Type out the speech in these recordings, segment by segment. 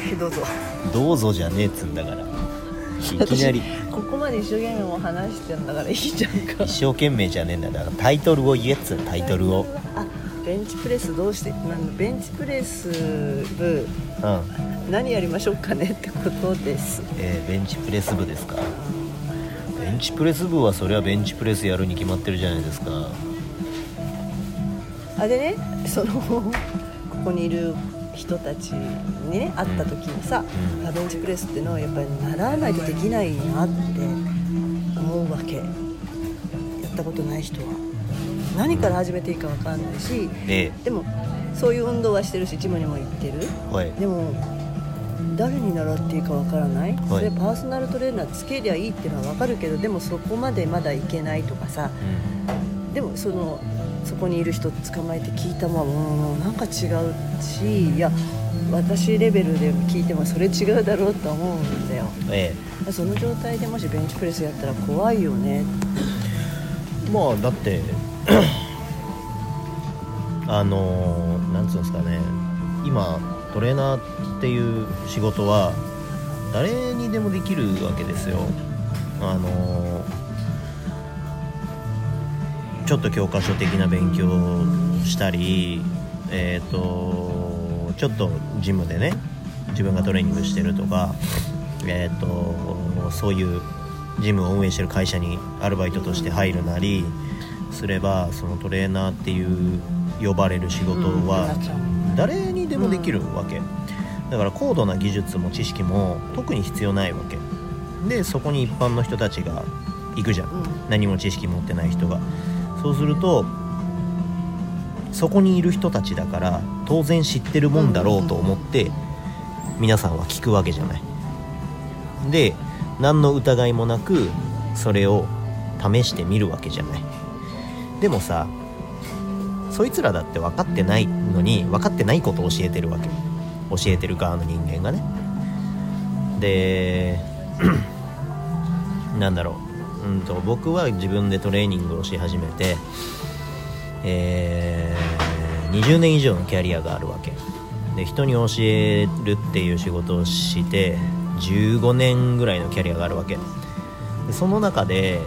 はいどうぞ。どうぞじゃねえっつんだから。いきなり。ここまで一生懸命もう話してんだからいいじゃんか。一生懸命じゃねえんだ。だからタイトルを言えっつうのタイトルを。あベンチプレスどうしてなんベンチプレス部。うん、何やりましょうかねってことです。えーベンチプレス部ですか。ベンチプレス部はそりゃベンチプレスやるに決まってるじゃないですか。あでねそのここにいる人たちにね会った時にさ、うん。あベンチプレスってのはやっぱり習わないとできないなって思うわけ。やったことない人は。何から始めていいか分かんないしででもそういう運動はしてるしジムにも行ってる。おい。でも誰に習っていいかわからない、はい。それパーソナルトレーナーつけりゃいいっていうのはわかるけどでもそこまでまだいけないとかさ。でもそのそこにいる人捕まえて聞いたままうんなんか違うしいや私レベルで聞いてもそれ違うだろうと思うんだよ。うんえ。その状態でもしベンチプレスやったら怖いよね。えまあだって あのーなんつうんですかね。今トレーナーっていう仕事は誰にでもできるわけですよ。あのーちょっと教科書的な勉強をしたりえっ、とちょっとジムでね自分がトレーニングしてるとかえっ、とそういうジムを運営してる会社にアルバイトとして入るなりすればそのトレーナーっていう呼ばれる仕事は誰にでもできるわけ。だから高度な技術も知識も特に必要ないわけ。でそこに一般の人たちが行くじゃん。何も知識持ってない人がそうするとそこにいる人たちだから当然知ってるもんだろうと思って皆さんは聞くわけじゃない。で何の疑いもなくそれを試してみるわけじゃない。でもさそいつらだって分かってないのに分かってないことを教えてるわけ。教えてる側の人間がね。で なんだろう。うんと僕は自分でトレーニングをし始めてえー20年以上のキャリアがあるわけ。で人に教えるっていう仕事をして15年ぐらいのキャリアがあるわけ。でその中で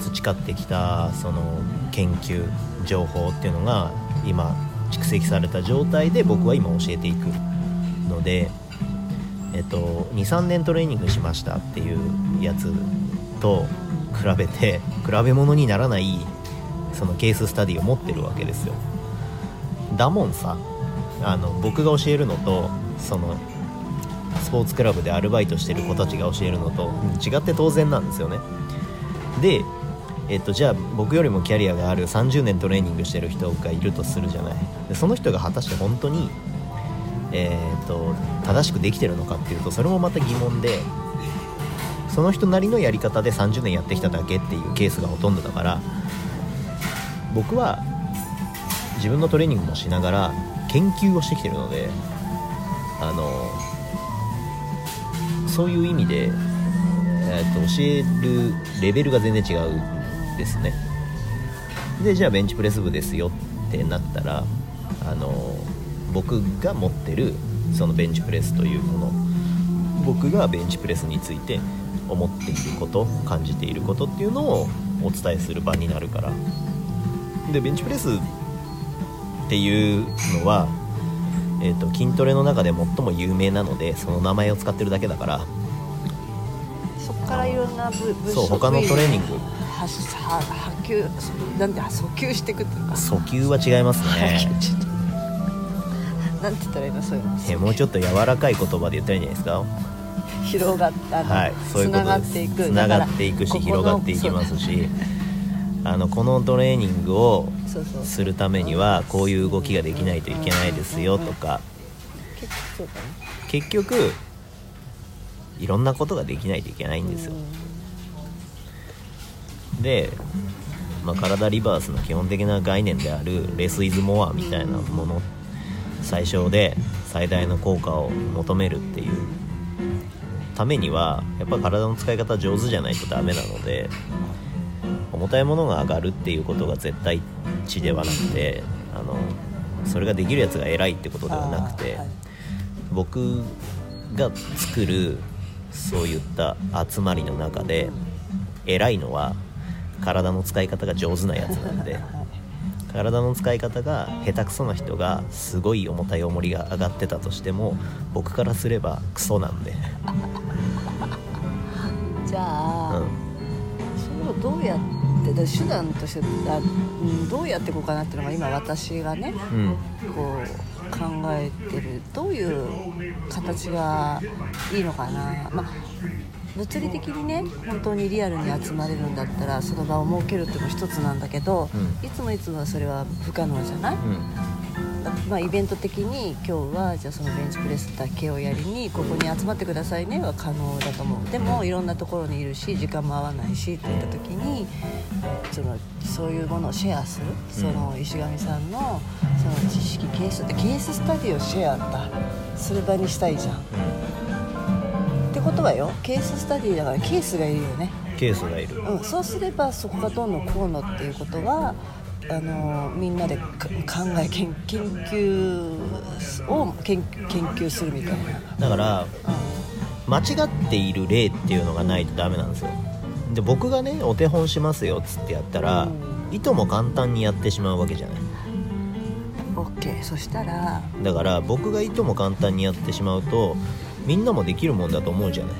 培ってきたその研究情報っていうのが今蓄積された状態で僕は今教えていくので、えっと、23年トレーニングしましたっていうやつと比べて比べ物にならないそのケーススタディを持ってるわけですよ。だもんさあの僕が教えるのとそのスポーツクラブでアルバイトしてる子たちが教えるのと違って当然なんですよね。でえっと、じゃあ僕よりもキャリアがある30年トレーニングしてる人がいるとするじゃない。でその人が果たして本当に、えーっと正しくできてるのかっていうとそれもまた疑問でその人なりのやり方で30年やってきただけっていうケースがほとんどだから僕は自分のトレーニングもしながら研究をしてきてるのであのそういう意味で、えーっと教えるレベルが全然違うんですね。でじゃあベンチプレス部ですよってなったらあの僕が持ってるそのベンチプレスというもの僕がベンチプレスについて思っていること感じていることっていうのをお伝えする場になるから。でベンチプレスっていうのは、えー、と筋トレの中で最も有名なのでその名前を使ってるだけだから。そこからいろんな部部そう他のトレーニング。波及なんて訴求していくっていうか訴求は違いますね。なんて言ったらいいの？そういうの。えもうちょっと柔らかい言葉で言ったらいいんじゃないですか？広がったの、はい、そういうつながことです。っていく。つながっていくし広がっていきますしあのこのトレーニングをするためにはこういう動きができないといけないですよとか。結局いろんなことができないといけないんですよ。で、まあ、体リバースの基本的な概念であるレス・イズ・モアみたいなもの最小で最大の効果を求めるっていうためにはやっぱ体の使い方上手じゃないとダメなので重たいものが上がるっていうことが絶対値ではなくてあのそれができるやつが偉いってことではなくてはい。僕が作るそういった集まりの中で偉いのは体の使い方が上手なやつなんで体の使い方が下手くそな人がすごい重たい重りが上がってたとしても僕からすればクソなんで、じゃあ、うん、それをどうやってだ手段としてあ、うん、どうやっていこうかなっていうのが今私がねうん。こう考えてる。どういう形がいいのかな、まあ、物理的にね本当にリアルに集まれるんだったらその場を設けるっていうのも一つなんだけど、うん。いつもいつもはそれは不可能じゃない、うん。だまあ、イベント的に今日はじゃあそのベンチプレスだけをやりにここに集まってくださいねは可能だと思う。でもいろんなところにいるし時間も合わないしっていった時にそのそういうものをシェアする。その石上さんのその知識ケースってケーススタディをシェアだする場にしたいじゃんことはよケーススタディだからケースがいるよね。ケースがいる。うん、そうすればそこがどうのこうのっていうことはあのみんなでか考え研研究を研研究するみたいな、だからう間違っている例っていうのがないとダメなんですよ。で僕がねお手本しますよっつってやったら、うん。いとも簡単にやってしまうわけじゃない。ん、OK そしたらだから僕がいとも簡単にやってしまうとみんなもできるもんだと思うじゃない。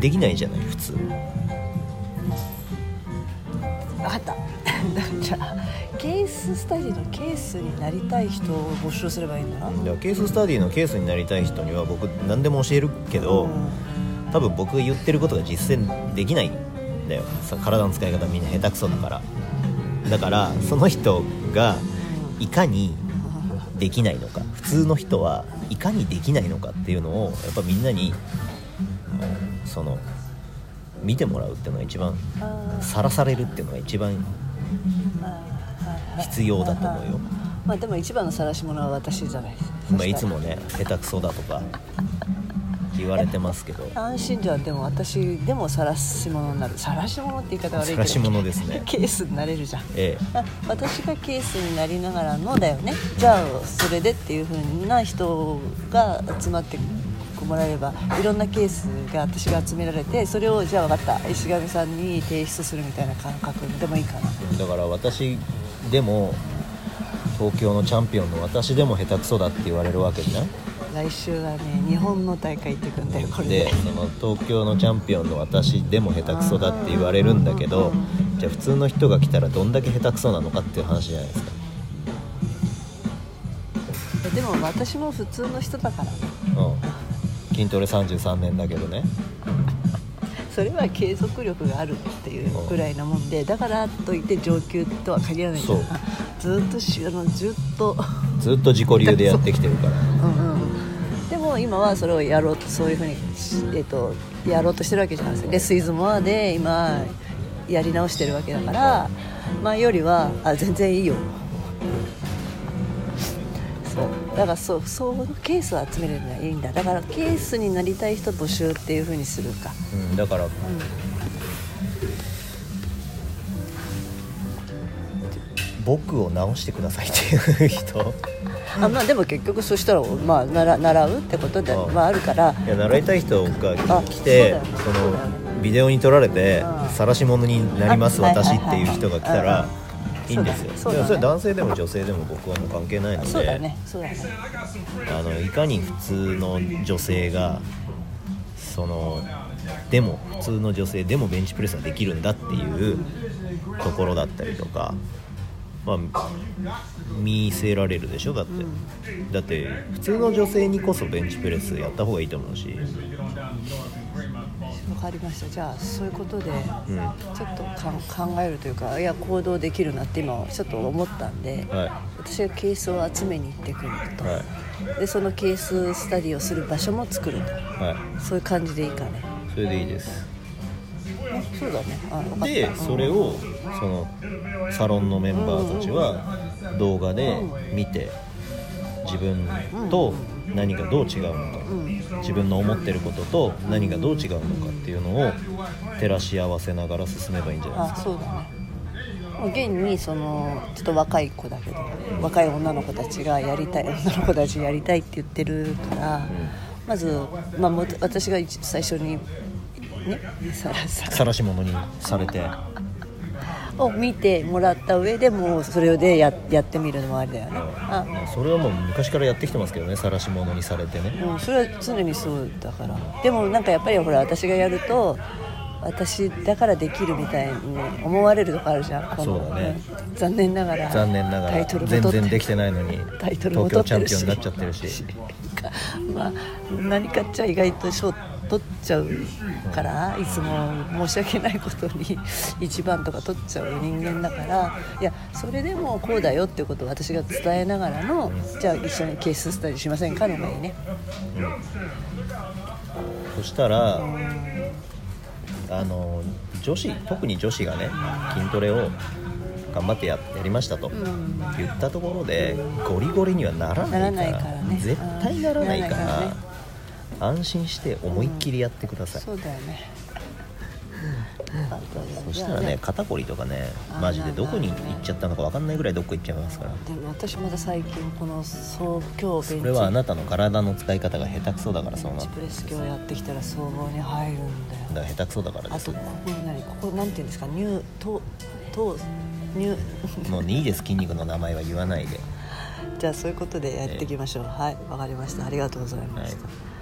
できないじゃない普通。分かった。じゃあケーススタディのケースになりたい人を募集すればいいんだな。ケーススタディのケースになりたい人には僕何でも教えるけど、多分僕が言ってることが実践できないんだよ。さ体の使い方みんな下手くそだから。だからその人がいかにできないのか。普通の人はいかにできないのかっていうのをやっぱみんなにその見てもらうっていうのが一番さらされるっていうのが一番必要だと思うよ、まあでも一番の晒し者は私じゃないまあ、いつもね下手くそだとか言われてますけど。安心じゃん。でも私でも晒し者になる。晒し者って言い方悪いけど。晒し者ですね。ケースになれるじゃん。えあ私がケースになりながらのだよね。じゃあそれでっていう風な人が集まってもらえればいろんなケースが私が集められてそれをじゃあ分かった。石上さんに提出するみたいな感覚でもいいかな。えだから私でも東京のチャンピオンの私でも下手くそだって言われるわけじゃん来週はね日本の大会行ってくんだよこれで。でその東京のチャンピオンの私でも下手くそだって言われるんだけどじゃあ普通の人が来たらどんだけ下手くそなのかっていう話じゃないですか。でも私も普通の人だから。うん。筋トレ33年だけどね。それは継続力があるっていうぐらいなもんでだからといって上級とは限らないそう。あずっとしあのずっと。ずっと自己流でやってきてるから。うんうん今はそれをやろうとそういうふうに、しえっとやろうとしてるわけじゃないですかでスイズモアで今やり直してるわけだから前よりはあ全然いいよ。そう。だからそうそうケースを集めるにはいいんだ。だからケースになりたい人募集っていうふうにするか。うんだから僕を直してくださいっていう人あまあでも結局そしたら、まあ、習習うってことでうん。はあるから。いや習いたい人があ来てそのビデオに撮られてうん。晒し者になります私っていう人が来たらいいんですよ。それ男性でも女性でも僕はもう関係ないのであのいかに普通の女性がそのでも普通の女性でもベンチプレスができるんだっていうところだったりとか、まあ、見せられるでしょだって、だって普通の女性にこそベンチプレスやった方がいいと思うし、わかりました。じゃあそういうことでうん。はちょっと考えるというかいや行動できるなって今ちょっと思ったんで、い。私がケースを集めに行ってくると、はい。でそのケーススタディをする場所も作ると。はい。そういう感じでいいかね。それでいいです。あそうだね。あ分かった。でそれをそのサロンのメンバーたちは動画で見て自分と何がどう違うのか自分の思ってることと何がどう違うのかっていうのを照らし合わせながら進めばいいんじゃないですか。あそうだね。現にそのちょっと若い子だけど若い女の子たちがやりたい女の子たちやりたいって言ってるから、まず、まあ、私が一最初にねさらし者にされてを見てもらった上でもうそれでややってみるのもありだよね、あそれはもう昔からやってきてますけどね晒し者にされてね。うん、それは常にそうだから。でもなんかやっぱりほら私がやると私だからできるみたいに思われるとこあるじゃんそうだね。うん残念ながら。残念ながらタイトルも全然できてないのにタイトルも東京チャンピオンになっちゃってるし。まあ何かっちゃ意外と賞取っちゃうから、いつも申し訳ないことに一番とか取っちゃう人間だからいやそれでもこうだよっていうことを私が伝えながらの、じゃあ一緒にケーススタディしませんかのがいいねそしたらあの女子特に女子がね筋トレを頑張ってややりましたと、ん。言ったところでゴリゴリにはならないからならないからね。絶対ならないからならないからね安心して思いっきりやってください、そうだよね。そしたらね肩こりとかねマジでどこに行っちゃったのか分かんないぐらいどっか行っちゃいますから。でも私まだ最近この総今日ベンチ。それはあなたの体の使い方が下手くそだからそうなのプレス今日やってきたら総合に入るんだよ。だから下手くそだからですあとここ何ここなんていうんですか？乳糖糖乳もういいです筋肉の名前は言わないで。じゃあそういうことでやっていきましょう、はいわかりました。ありがとうございました、